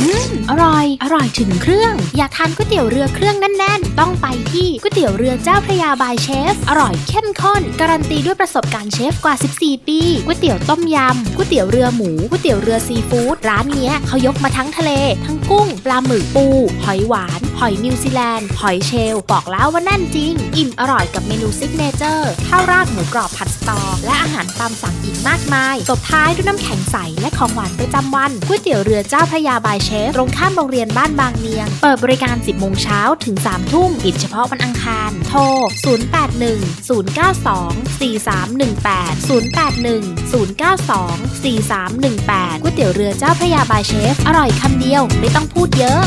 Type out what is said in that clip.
อืม อร่อย อร่อยถึงเครื่อง อยากทานก๋วยเตี๋ยวเรือเครื่องแน่นๆ ต้องไปที่ก๋วยเตี๋ยวเรือเจ้าพระยา By Chef อร่อยเข้มข้น การันตีด้วยประสบการณ์เชฟกว่า 14 ปีก๋วยเตี๋ยวต้มยำก๋วยเตี๋ยวเรือหมูก๋วยเตี๋ยวเรือซีฟู้ดร้านเนี้ยเขายกมาทั้งทะเล ทั้งกุ้ง ปลาหมึกปู หอยหวาน หอยนิวซีแลนด์ หอยเชลล์บอกแล้วว่าแน่นจริง อิ่มอร่อยกับเมนู signature ข้าวราดหมูกรอบผัดสตอ และอาหารตามสั่งอีกมากมาย ตบท้ายด้วยน้ำแข็งใส และของหวานประจำวันก๋วยเตี๋ยวเรือเจ้าพระยา By Chef ตรงข้ามโรงเรียนบ้านบางเนียง เปิดบริการ 10 โมงเช้าถึง 3 ทุ่มปิดเฉพาะวันอังคาร โทร 081 092 4318 081 092 4318ก๋วยเตี๋ยวเรือเจ้าพระยาบายเชฟ อร่อยคำเดียวไม่ต้องพูดเยอะ